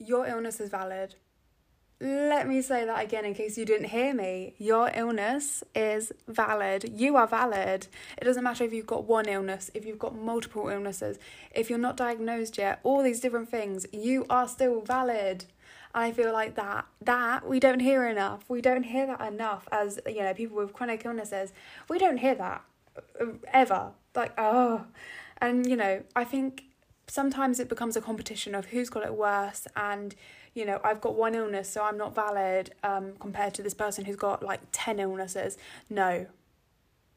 your illness is valid. Let me say that again in case you didn't hear me. Your illness is valid. You are valid. It doesn't matter if you've got one illness, if you've got multiple illnesses, if you're not diagnosed yet, all these different things, you are still valid. And I feel like that that we don't hear enough. We don't hear that enough as you know, people with chronic illnesses. We don't hear that uh, ever. Like, oh. And you know, I think sometimes it becomes a competition of who's got it worse and you know i've got one illness so i'm not valid um, compared to this person who's got like 10 illnesses. No.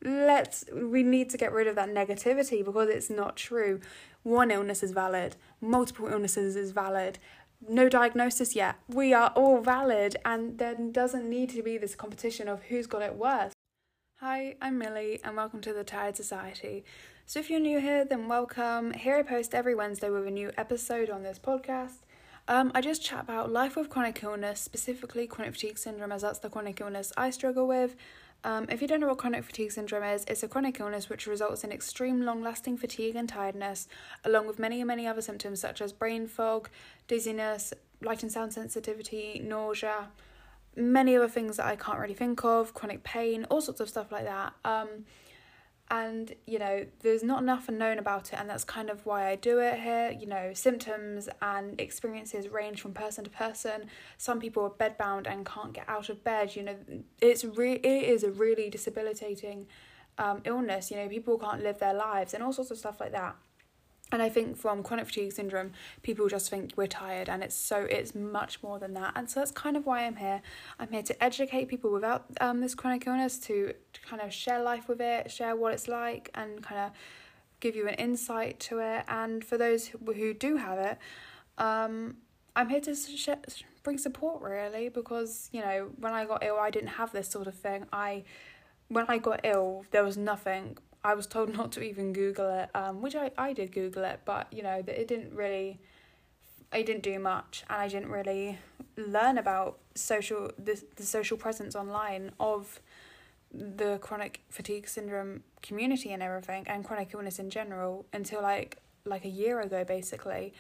Let's we need to get rid of that negativity because it's not true. One illness is valid. Multiple illnesses is valid. No diagnosis yet. We are all valid and there doesn't need to be this competition of who's got it worse. Hi i'm millie and welcome to the tired society so if you're new here then welcome here i post every wednesday with a new episode on this podcast um, I just chat about life with chronic illness, specifically chronic fatigue syndrome, as that's the chronic illness I struggle with. Um, if you don't know what chronic fatigue syndrome is, it's a chronic illness which results in extreme long lasting fatigue and tiredness, along with many, many other symptoms such as brain fog, dizziness, light and sound sensitivity, nausea, many other things that I can't really think of, chronic pain, all sorts of stuff like that. Um, and you know there's not enough known about it and that's kind of why i do it here. You know symptoms and experiences range from person to person. Some people are bedbound and can't get out of bed you know. It's re- it is a really debilitating um, illness you know. People can't live their lives and all sorts of stuff like that and I think from chronic fatigue syndrome, people just think we're tired, and it's so it's much more than that. And so that's kind of why I'm here. I'm here to educate people without um, this chronic illness, to, to kind of share life with it, share what it's like, and kind of give you an insight to it. And for those who do have it, um, I'm here to bring support really because you know when I got ill, I didn't have this sort of thing. I when I got ill, there was nothing I was told not to even Google it, um, which I, I did Google it, but you know, it didn't really, I didn't do much, and I didn't really learn about social the, the social presence online of the chronic fatigue syndrome community and everything, and chronic illness in general until like like a year ago, basically,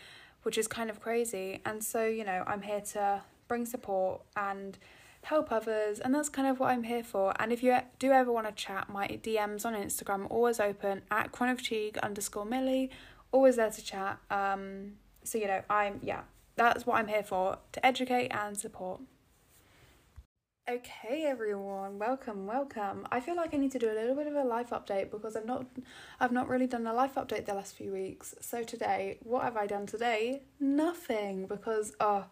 which is kind of crazy. And so you know, I'm here to bring support and help others, and that's kind of what I'm here for. And if you do ever want to chat, my DMs on Instagram are always open at chronic fatigue underscore Millie, always there to chat. Um, so you know, I'm yeah, that's what I'm here for to educate and support. Okay, everyone, welcome, welcome. I feel like I need to do a little bit of a life update because I've not, I've not really done a life update the last few weeks. So today, what have I done today? Nothing because oh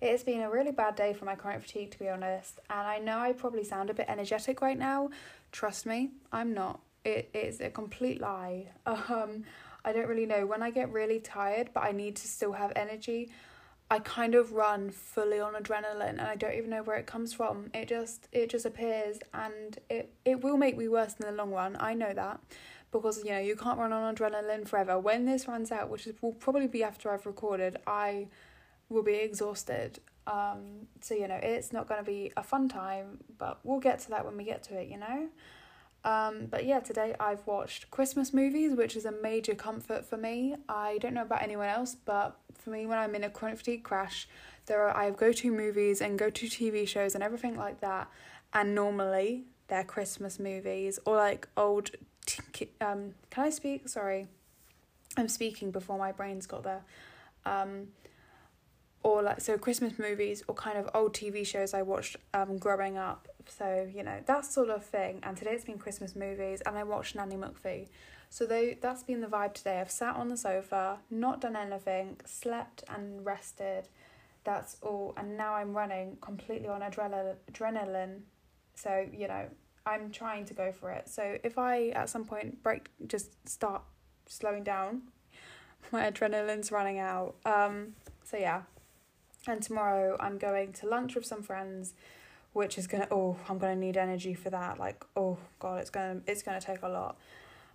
it's been a really bad day for my chronic fatigue, to be honest, and I know I probably sound a bit energetic right now. Trust me, I'm not. It is a complete lie. Um, I don't really know. When I get really tired, but I need to still have energy, I kind of run fully on adrenaline and I don't even know where it comes from. It just it just appears and it, it will make me worse in the long run. I know that. Because you know, you can't run on adrenaline forever. When this runs out, which is, will probably be after I've recorded, I will be exhausted. Um, so you know it's not going to be a fun time, but we'll get to that when we get to it. You know. Um, but yeah, today I've watched Christmas movies, which is a major comfort for me. I don't know about anyone else, but for me, when I'm in a chronic fatigue crash, there are I have go to movies and go to TV shows and everything like that. And normally they're Christmas movies or like old. T- um, can I speak? Sorry, I'm speaking before my brain's got there. Um, or like so Christmas movies or kind of old TV shows I watched um growing up. So, you know, that sort of thing. And today it's been Christmas movies and I watched Nanny McPhee. So they that's been the vibe today. I've sat on the sofa, not done anything, slept and rested. That's all. And now I'm running completely on adrenaline adrenaline. So, you know, I'm trying to go for it. So if I at some point break just start slowing down, my adrenaline's running out. Um so yeah, and tomorrow I'm going to lunch with some friends, which is gonna oh I'm gonna need energy for that. Like oh god, it's gonna it's gonna take a lot.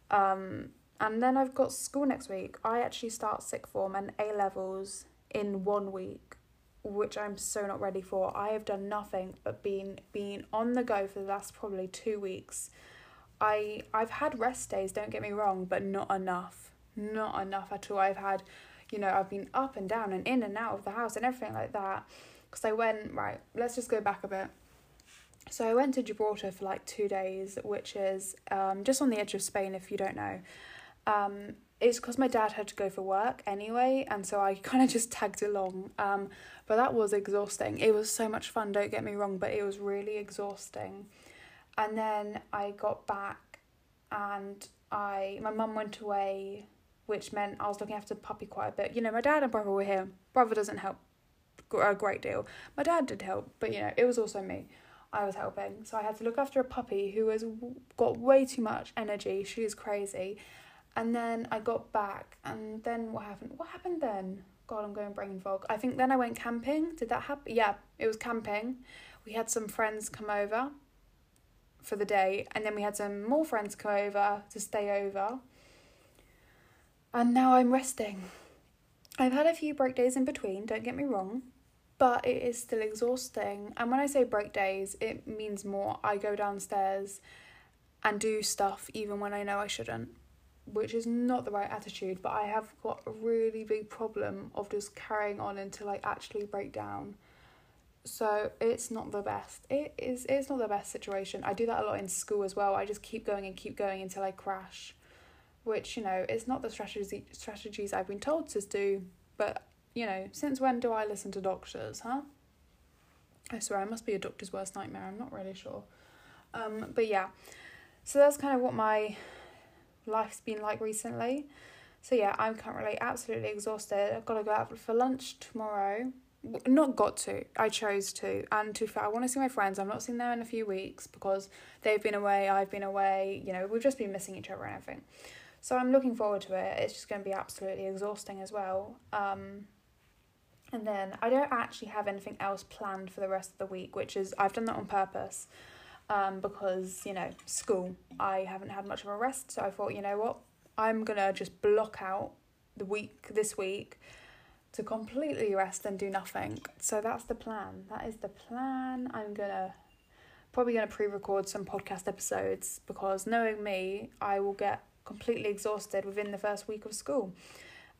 Um, and then I've got school next week. I actually start sixth form and A levels in one week, which I'm so not ready for. I have done nothing but been been on the go for the last probably two weeks. I I've had rest days, don't get me wrong, but not enough. Not enough at all. I've had you know, I've been up and down and in and out of the house and everything like that. Because I went, right, let's just go back a bit. So I went to Gibraltar for like two days, which is um, just on the edge of Spain, if you don't know. Um, it's because my dad had to go for work anyway, and so I kind of just tagged along. Um, but that was exhausting. It was so much fun, don't get me wrong, but it was really exhausting. And then I got back, and I my mum went away, which meant I was looking after the puppy quite a bit. You know, my dad and brother were here. Brother doesn't help a great deal. My dad did help, but you know, it was also me. I was helping. So I had to look after a puppy who has got way too much energy. She is crazy. And then I got back, and then what happened? What happened then? God, I'm going brain fog. I think then I went camping. Did that happen? Yeah, it was camping. We had some friends come over for the day, and then we had some more friends come over to stay over. And now I'm resting. I've had a few break days in between, don't get me wrong, but it is still exhausting. And when I say break days, it means more I go downstairs and do stuff even when I know I shouldn't, which is not the right attitude. But I have got a really big problem of just carrying on until I actually break down. So it's not the best. It is it's not the best situation. I do that a lot in school as well. I just keep going and keep going until I crash. Which, you know, is not the strategy strategies I've been told to do, but you know, since when do I listen to doctors, huh? I swear I must be a doctor's worst nightmare. I'm not really sure. Um, but yeah, so that's kind of what my life's been like recently. So yeah, I'm currently absolutely exhausted. I've got to go out for lunch tomorrow. Not got to, I chose to. And to fair, I want to see my friends. I've not seen them in a few weeks because they've been away, I've been away. You know, we've just been missing each other and everything. So I'm looking forward to it. It's just going to be absolutely exhausting as well. Um, and then I don't actually have anything else planned for the rest of the week, which is I've done that on purpose um, because, you know, school, I haven't had much of a rest. So I thought, you know what, I'm going to just block out the week this week to completely rest and do nothing. So that's the plan. That is the plan. I'm going to probably going to pre-record some podcast episodes because knowing me, I will get completely exhausted within the first week of school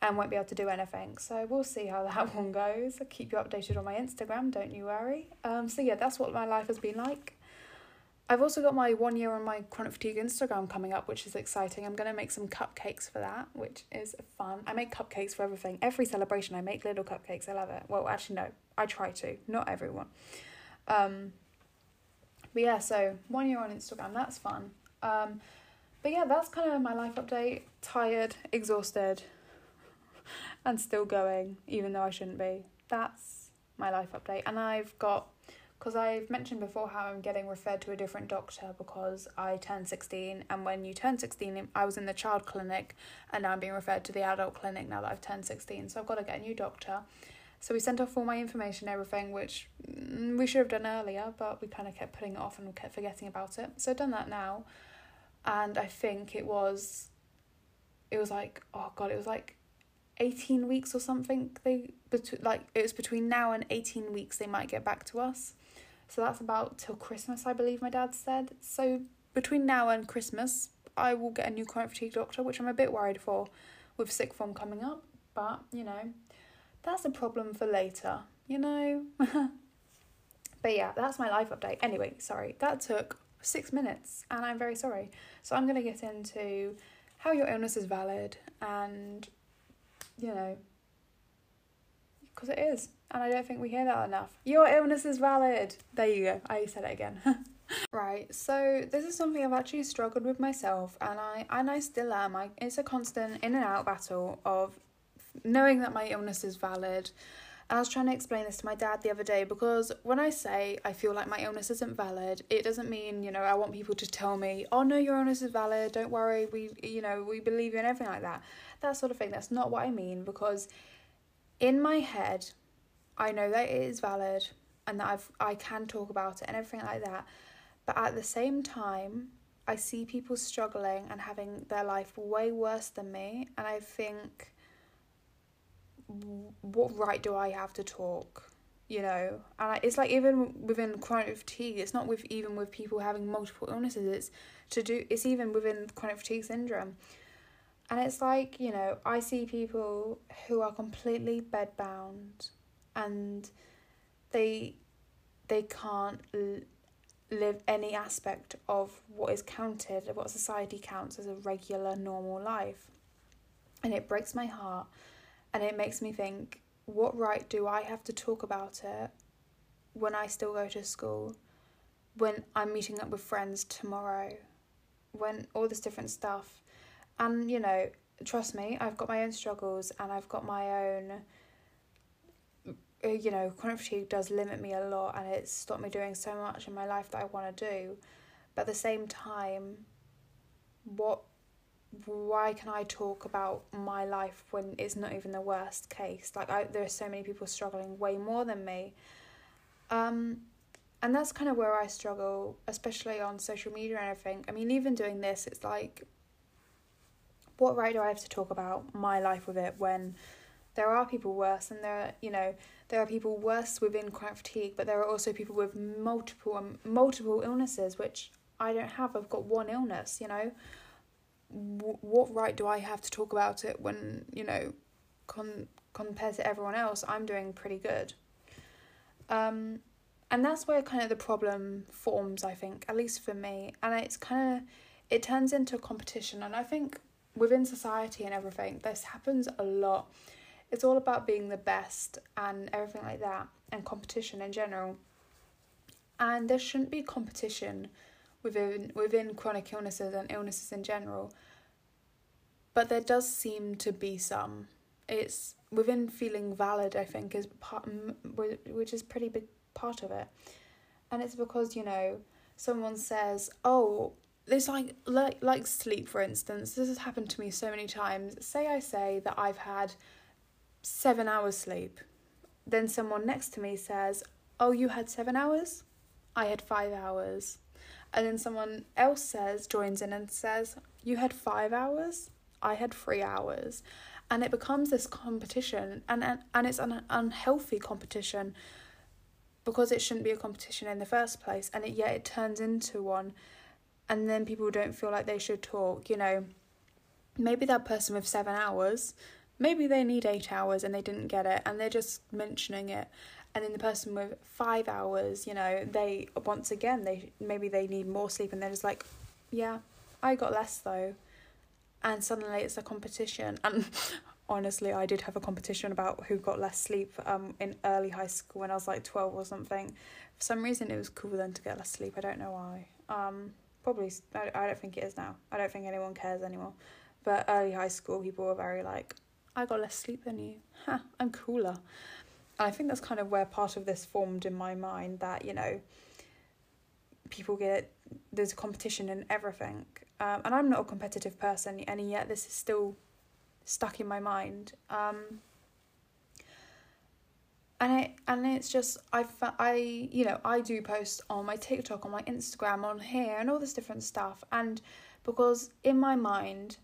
and won't be able to do anything. So we'll see how that one goes. I'll keep you updated on my Instagram, don't you worry. Um, so yeah, that's what my life has been like. I've also got my one year on my chronic fatigue Instagram coming up, which is exciting. I'm gonna make some cupcakes for that, which is fun. I make cupcakes for everything. Every celebration, I make little cupcakes. I love it. Well, actually, no, I try to. Not everyone. Um, but yeah, so one year on Instagram, that's fun. Um, but yeah, that's kind of my life update. Tired, exhausted, and still going, even though I shouldn't be. That's my life update. And I've got, because I've mentioned before how I'm getting referred to a different doctor because I turned 16. And when you turn 16, I was in the child clinic and now I'm being referred to the adult clinic now that I've turned 16. So I've got to get a new doctor. So we sent off all my information, everything, which mm, we should have done earlier, but we kind of kept putting it off and kept forgetting about it. So I've done that now. And I think it was, it was like, oh God, it was like 18 weeks or something they between like it was between now and 18 weeks they might get back to us. So that's about till christmas i believe my dad said. So between now and christmas i will get a new chronic fatigue doctor which i'm a bit worried for with sixth form coming up. But you know that's a problem for later you know? But yeah that's my life update. Anyway sorry that took six minutes and i'm very sorry so i'm going to get into how your illness is valid and you know, because it is. And I don't think we hear that enough. Your illness is valid. There you go. I said it again. right. So this is something I've actually struggled with myself, and I and I still am. I it's a constant in and out battle of knowing that my illness is valid. I was trying to explain this to my dad the other day because when I say I feel like my illness isn't valid, it doesn't mean, you know, I want people to tell me, oh no, your illness is valid, don't worry, we, you know, we believe you and everything like that that sort of thing. That's not what I mean because in my head, I know that it is valid and that I've I can talk about it and everything like that. But at the same time, I see people struggling and having their life way worse than me, and I think, what right do I have to talk? You know, and it's like even within chronic fatigue, it's not with even with people having multiple illnesses. It's to do. It's even within chronic fatigue syndrome And it's like, you know, I see people who are completely bedbound and they they can't l- live any aspect of what is counted, what society counts as a regular normal life. And it breaks my heart and it makes me think, what right do I have to talk about it when I still go to school? When I'm meeting up with friends tomorrow? When all this different stuff and, you know, trust me, I've got my own struggles and I've got my own you know, chronic fatigue does limit me a lot and it's stopped me doing so much in my life that I want to do. But at the same time, what why can I talk about my life when it's not even the worst case? Like I there are so many people struggling way more than me. Um and that's kind of where I struggle, especially on social media and everything. I mean, even doing this, it's like what right do I have to talk about my life with it when there are people worse and there are, you know, there are people worse within chronic fatigue, but there are also people with multiple um, multiple illnesses, which I don't have. I've got one illness, you know. What right do I have to talk about it when, you know, con- compared to everyone else, I'm doing pretty good. Um, and that's where kind of the problem forms, I think, at least for me. And it's kind of, it turns into a competition. And I think within society and everything, this happens a lot. It's all about being the best and everything like that, and competition in general. And there shouldn't be competition within within chronic illnesses and illnesses in general. But there does seem to be some. It's within feeling valid. I think is part, which is pretty big part of it, and it's because you know someone says, "Oh, this like like like sleep for instance this has happened to me so many times say i say that i've had 7 hours sleep then someone next to me says oh you had 7 hours i had 5 hours and then someone else says joins in and says you had 5 hours i had 3 hours and it becomes this competition and and, and it's an unhealthy competition because it shouldn't be a competition in the first place and it, yet it turns into one and then people don't feel like they should talk, you know. Maybe that person with seven hours, maybe they need eight hours and they didn't get it and they're just mentioning it. And then the person with five hours, you know, they once again they maybe they need more sleep and they're just like, Yeah, I got less though. And suddenly it's a competition and honestly I did have a competition about who got less sleep um in early high school when I was like twelve or something. For some reason it was cool then to get less sleep, I don't know why. Um probably I, I don't think it is now. I don't think anyone cares anymore. But early high school, people were very like, I got less sleep than you. Ha, I'm cooler. And I think that's kind of where part of this formed in my mind that, you know, people get, there's a competition in everything. Um, and I'm not a competitive person, and yet this is still stuck in my mind. Um, and it and it's just I I you know I do post on my TikTok on my Instagram on here and all this different stuff and because in my mind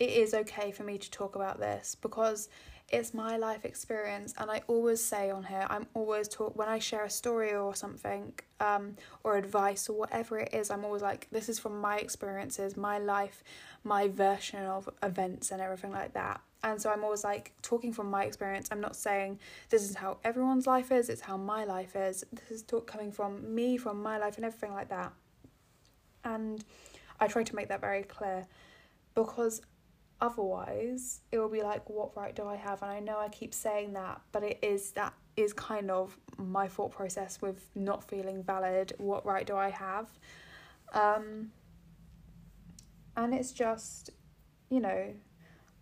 it is okay for me to talk about this because it's my life experience and I always say on here I'm always talk when I share a story or something um or advice or whatever it is I'm always like this is from my experiences my life my version of events and everything like that and so I'm always like talking from my experience. I'm not saying this is how everyone's life is, it's how my life is. This is talk coming from me, from my life, and everything like that. And I try to make that very clear because otherwise it will be like, what right do I have? And I know I keep saying that, but it is that is kind of my thought process with not feeling valid. What right do I have? Um, and it's just, you know,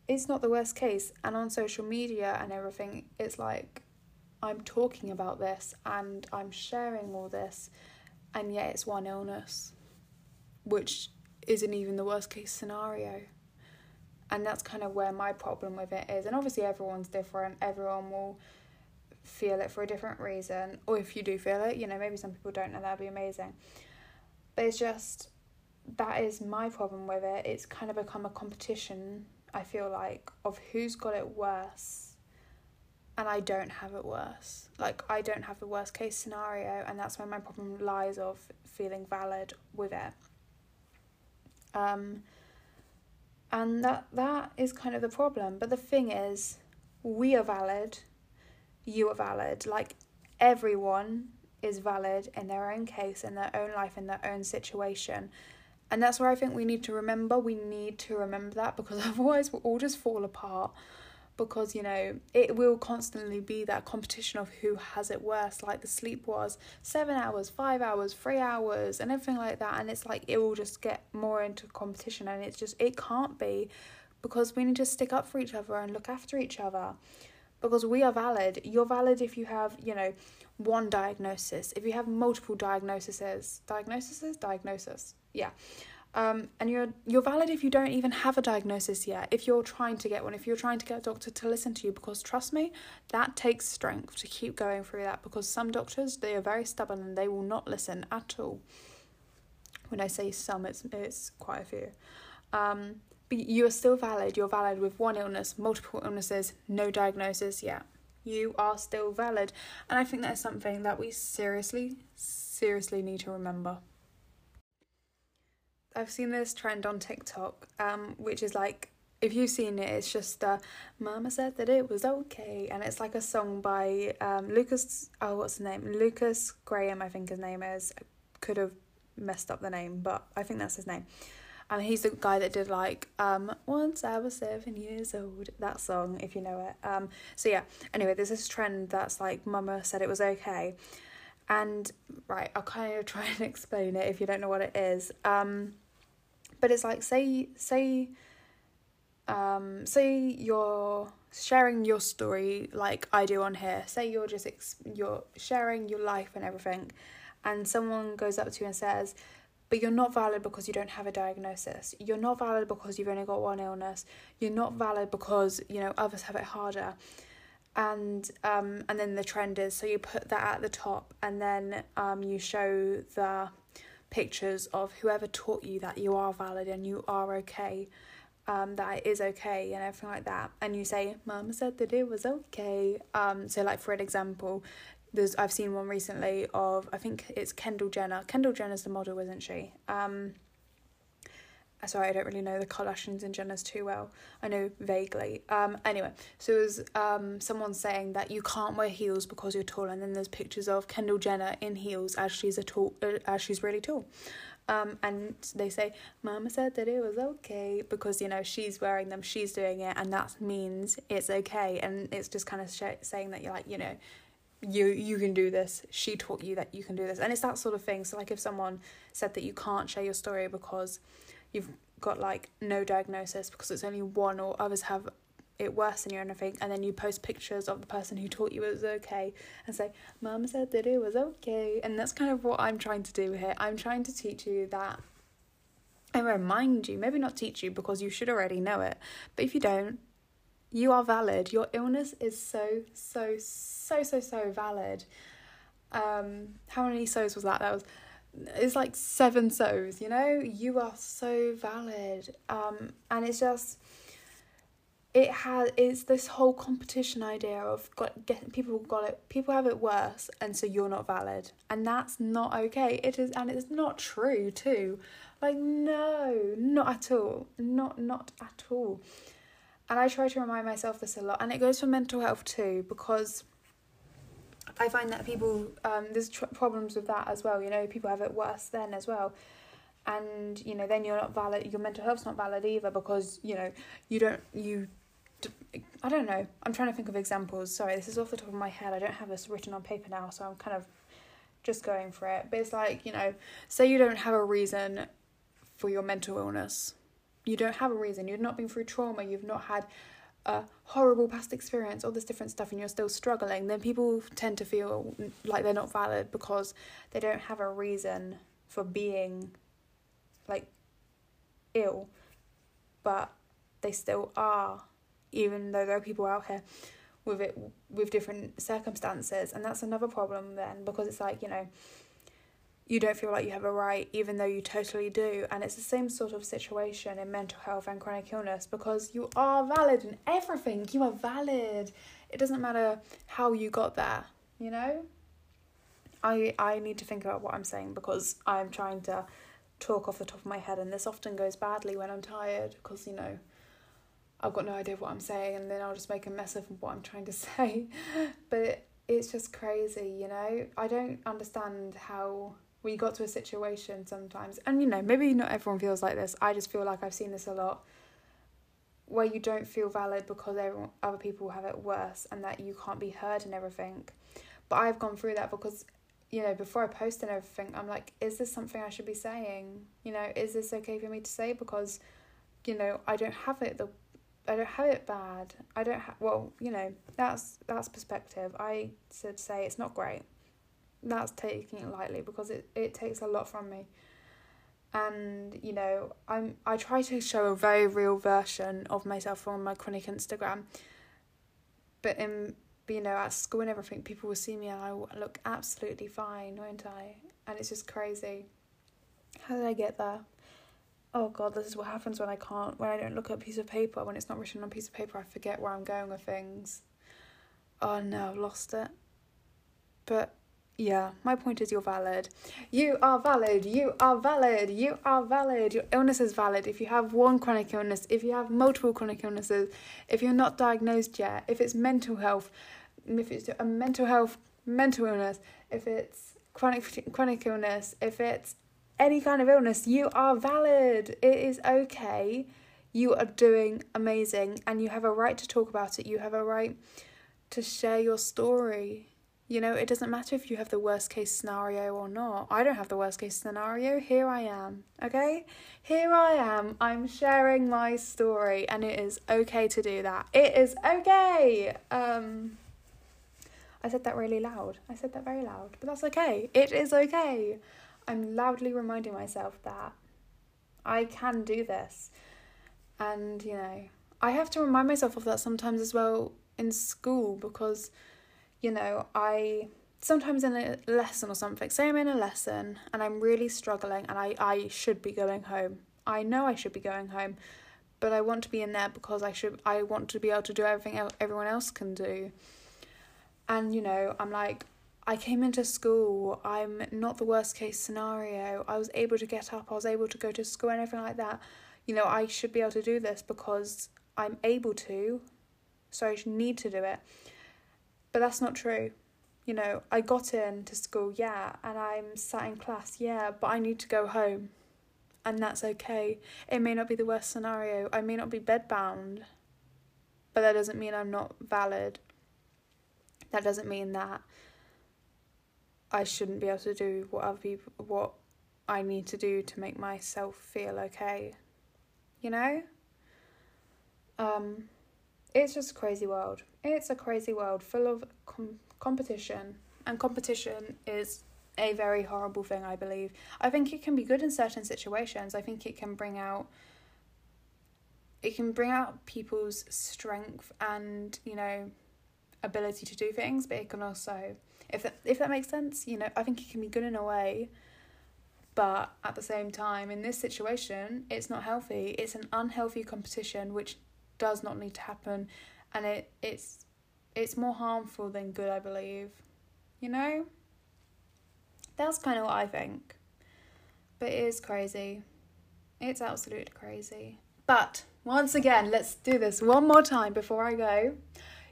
it's not the worst case. And on social media and everything, it's like I'm talking about this and I'm sharing all this, and yet it's one illness, which isn't even the worst case scenario. And that's kind of where my problem with it is. And obviously, everyone's different, everyone will feel it for a different reason. Or if you do feel it, you know, maybe some people don't, and that'd be amazing. But it's just that is my problem with it. It's kind of become a competition I feel like, of who's got it worse. And I don't have it worse. Like, I don't have the worst case scenario, and that's where my problem lies of feeling valid with it. Um, And that that is kind of the problem. But the thing is, we are valid, you are valid. Like everyone is valid in their own case, in their own life, in their own situation. And that's where I think we need to remember. We need to remember that because otherwise we'll all just fall apart. Because, you know, it will constantly be that competition of who has it worse, like the sleep was seven hours, five hours, three hours, and everything like that. And it's like it will just get more into competition. And it's just, it can't be because we need to stick up for each other and look after each other because we are valid. You're valid if you have, you know, one diagnosis. If you have multiple diagnoses, diagnoses, diagnosis, yeah. Um, and you're you're valid if you don't even have a diagnosis yet. If you're trying to get one, if you're trying to get a doctor to listen to you, because trust me, that takes strength to keep going through that. Because some doctors they are very stubborn and they will not listen at all. When I say some, it's it's quite a few. Um, but you are still valid. You're valid with one illness, multiple illnesses, no diagnosis yet. You are still valid, and I think that is something that we seriously, seriously need to remember. I've seen this trend on TikTok, um, which is like if you've seen it, it's just uh, "Mama said that it was okay," and it's like a song by um, Lukas. Oh, what's his name? Lukas Graham, I think his name is. I could have messed up the name, but I think that's his name. And he's the guy that did like um once I was seven years old that song if you know it. Um so yeah. Anyway, there's this trend that's like Mama said it was okay, and right I'll kind of try and explain it if you don't know what it is. Um, but it's like say say um say you're sharing your story like I do on here. Say you're just ex- you're sharing your life and everything, and someone goes up to you and says, "But you're not valid because you don't have a diagnosis. You're not valid because you've only got one illness. You're not valid because you know others have it harder." And um and then the trend is so you put that at the top, and then um you show the pictures of whoever taught you that you are valid and you are okay, um, that it is okay and everything like that. And you say, Mama said that it was okay. Um, so like for an example, there's I've seen one recently of I think it's Kendall Jenner. Kendall Jenner's the model, isn't she? Um, sorry, I don't really know the Kardashians and Jenners too well. I know vaguely. Um, anyway, so it was um someone saying that you can't wear heels because you're tall, and then there's pictures of Kendall Jenner in heels as she's a tall, uh, as she's really tall. Um, and they say, Mama said that it was okay because you know she's wearing them, she's doing it, and that means it's okay. And it's just kind of sh- saying that you're like, you know, you you can do this she taught you that you can do this and it's that sort of thing so like if someone said that you can't share your story because you've got like no diagnosis because it's only one or others have it worse than you or anything and then you post pictures of the person who taught you it was okay and say mum said that it was okay. And that's kind of what i'm trying to do here. I'm trying to teach you that and remind you maybe not teach you because you should already know it but if you don't you are valid. Your illness is so so so so so valid. Um how many so's was that? That was it's like seven so's you know? You are so valid. Um and it's just it has it's this whole competition idea of got getting people got it people have it worse and so you're not valid. And that's not okay. It is and it's not true too. Like no not at all. Not not at all. And i try to remind myself this a lot. And it goes for mental health too because I find that people um, there's tr- problems with that as well. You know, people have it worse then as well, and you know then you're not valid. Your mental health's not valid either because you know you don't you. I don't know. I'm trying to think of examples. Sorry, this is off the top of my head. I don't have this written on paper now, so I'm kind of just going for it. But it's like you know, say you don't have a reason for your mental illness. You don't have a reason. You've not been through trauma. You've not had a horrible past experience, all this different stuff, and you're still struggling, then people tend to feel like they're not valid because they don't have a reason for being like ill, but they still are, even though there are people out here with it with different circumstances, and that's another problem then because it's like you know you don't feel like you have a right, even though you totally do. And it's the same sort of situation in mental health and chronic illness because you are valid in everything. You are valid. It doesn't matter how you got there, you know? I I need to think about what I'm saying because I'm trying to talk off the top of my head, and this often goes badly when I'm tired because, you know, I've got no idea what I'm saying, and then I'll just make a mess of what I'm trying to say. but it's just crazy, you know? I don't understand how we got to a situation sometimes, and you know, maybe not everyone feels like this. I just feel like I've seen this a lot where you don't feel valid because everyone, other people have it worse and that you can't be heard and everything. But I've gone through that because, you know, before I post and everything, I'm like, is this something I should be saying? You know, is this okay for me to say? Because, you know, I don't have it the I don't have it bad. I don't have well, you know, that's that's perspective. I should say it's not great. That's taking it lightly because it, it takes a lot from me. And, you know, I'm I try to show a very real version of myself on my chronic Instagram. But in you know, at school and everything, people will see me and I look absolutely fine, won't I? And it's just crazy. How did I get there? Oh god, this is what happens when I can't, when I don't look at a piece of paper. When it's not written on a piece of paper, I forget where I'm going with things. Oh no, I've lost it. But yeah, my point is you're valid. You are valid. You are valid. You are valid. Your illness is valid. If you have one chronic illness, if you have multiple chronic illnesses, if you're not diagnosed yet, if it's mental health, if it's a mental health, mental illness, if it's chronic chronic illness, if it's any kind of illness, you are valid. It is okay. You are doing amazing and you have a right to talk about it. You have a right to share your story. You know, it doesn't matter if you have the worst case scenario or not. I don't have the worst case scenario. Here I am, okay? Here I am. I'm sharing my story and it is okay to do that. It is okay. Um I said that really loud. I said that very loud, but that's okay. It is okay. I'm loudly reminding myself that I can do this. And, you know, I have to remind myself of that sometimes as well in school because, you know, I sometimes in a lesson or something, say I'm in a lesson and I'm really struggling and I, I should be going home. I know I should be going home, but I want to be in there because I should I want to be able to do everything everyone else can do. And, you know, I'm like, I came into school, I'm not the worst case scenario. I was able to get up, I was able to go to school and everything like that. You know, I should be able to do this because I'm able to, so I need to do it. But that's not true. You know, I got in to school, yeah, and I'm sat in class, yeah, but I need to go home. And that's okay. It may not be the worst scenario. I may not be bedbound, but that doesn't mean I'm not valid that doesn't mean that I shouldn't be able to do what other people what I need to do to make myself feel okay. You know? Um it's just a crazy world. It's a crazy world full of com- competition and competition is a very horrible thing, I believe. I think it can be good in certain situations. I think it can bring out it can bring out people's strength and, you know, ability to do things, but it can also, if that, if that makes sense, you know, I think it can be good in a way, but at the same time, in this situation, it's not healthy. It's an unhealthy competition which does not need to happen, and it it's it's more harmful than good, I believe. You know. That's kind of what I think. But it is crazy. It's absolutely crazy. But once again, let's do this one more time before I go.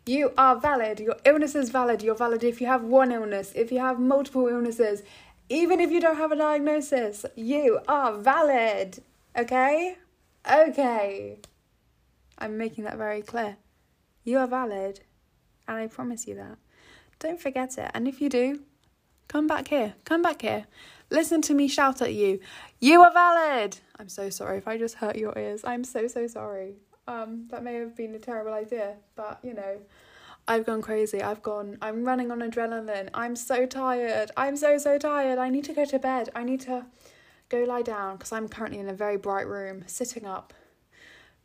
You are valid. Your illness is valid. You're valid if you have one illness, if you have multiple illnesses, even if you don't have a diagnosis. You are valid. Okay? Okay. I'm making that very clear. You are valid. And I promise you that. Don't forget it. And if you do, come back here. Come back here. Listen to me shout at you. You are valid. I'm so sorry if I just hurt your ears. I'm so, so sorry. Um, that may have been a terrible idea, but you know, I've gone crazy. I've gone, I'm running on adrenaline. I'm so tired. I'm so, so tired. I need to go to bed. I need to go lie down because I'm currently in a very bright room, sitting up,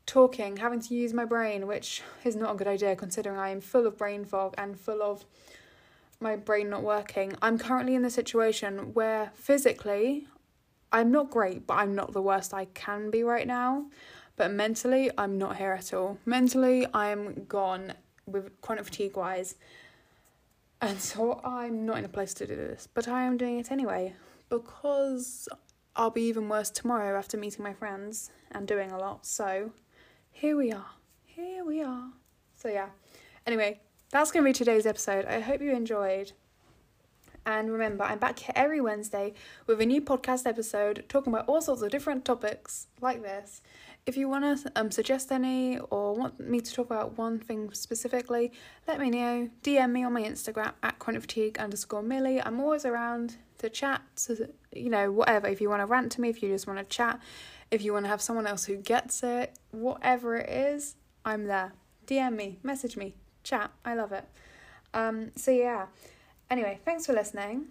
talking, having to use my brain, which is not a good idea considering I am full of brain fog and full of my brain not working. I'm currently in the situation where physically I'm not great, but I'm not the worst I can be right now. But mentally, I'm not here at all. Mentally, I'm gone with chronic fatigue wise. And so I'm not in a place to do this, but I am doing it anyway because I'll be even worse tomorrow after meeting my friends and doing a lot. So here we are. Here we are. So yeah. Anyway, that's going to be today's episode. I hope you enjoyed. And remember, I'm back here every Wednesday with a new podcast episode talking about all sorts of different topics like this. If you want to um, suggest any or want me to talk about one thing specifically, let me know. DM me on my Instagram at chronic fatigue underscore Millie. I'm always around to chat, to, you know, whatever. If you want to rant to me, if you just want to chat, if you want to have someone else who gets it, whatever it is, I'm there. DM me, message me, chat. I love it. Um, so yeah. Anyway, thanks for listening.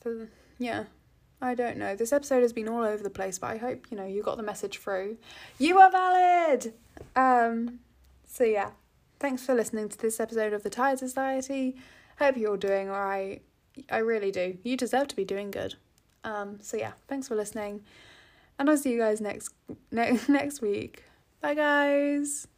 For yeah. I don't know. This episode has been all over the place, but I hope, you know, you got the message through. You are valid. Um so yeah. Thanks for listening to this episode of the Tired Society. Hope you're doing all right. I really do. You deserve to be doing good. Um so yeah, thanks for listening. And I'll see you guys next ne- next week. Bye guys.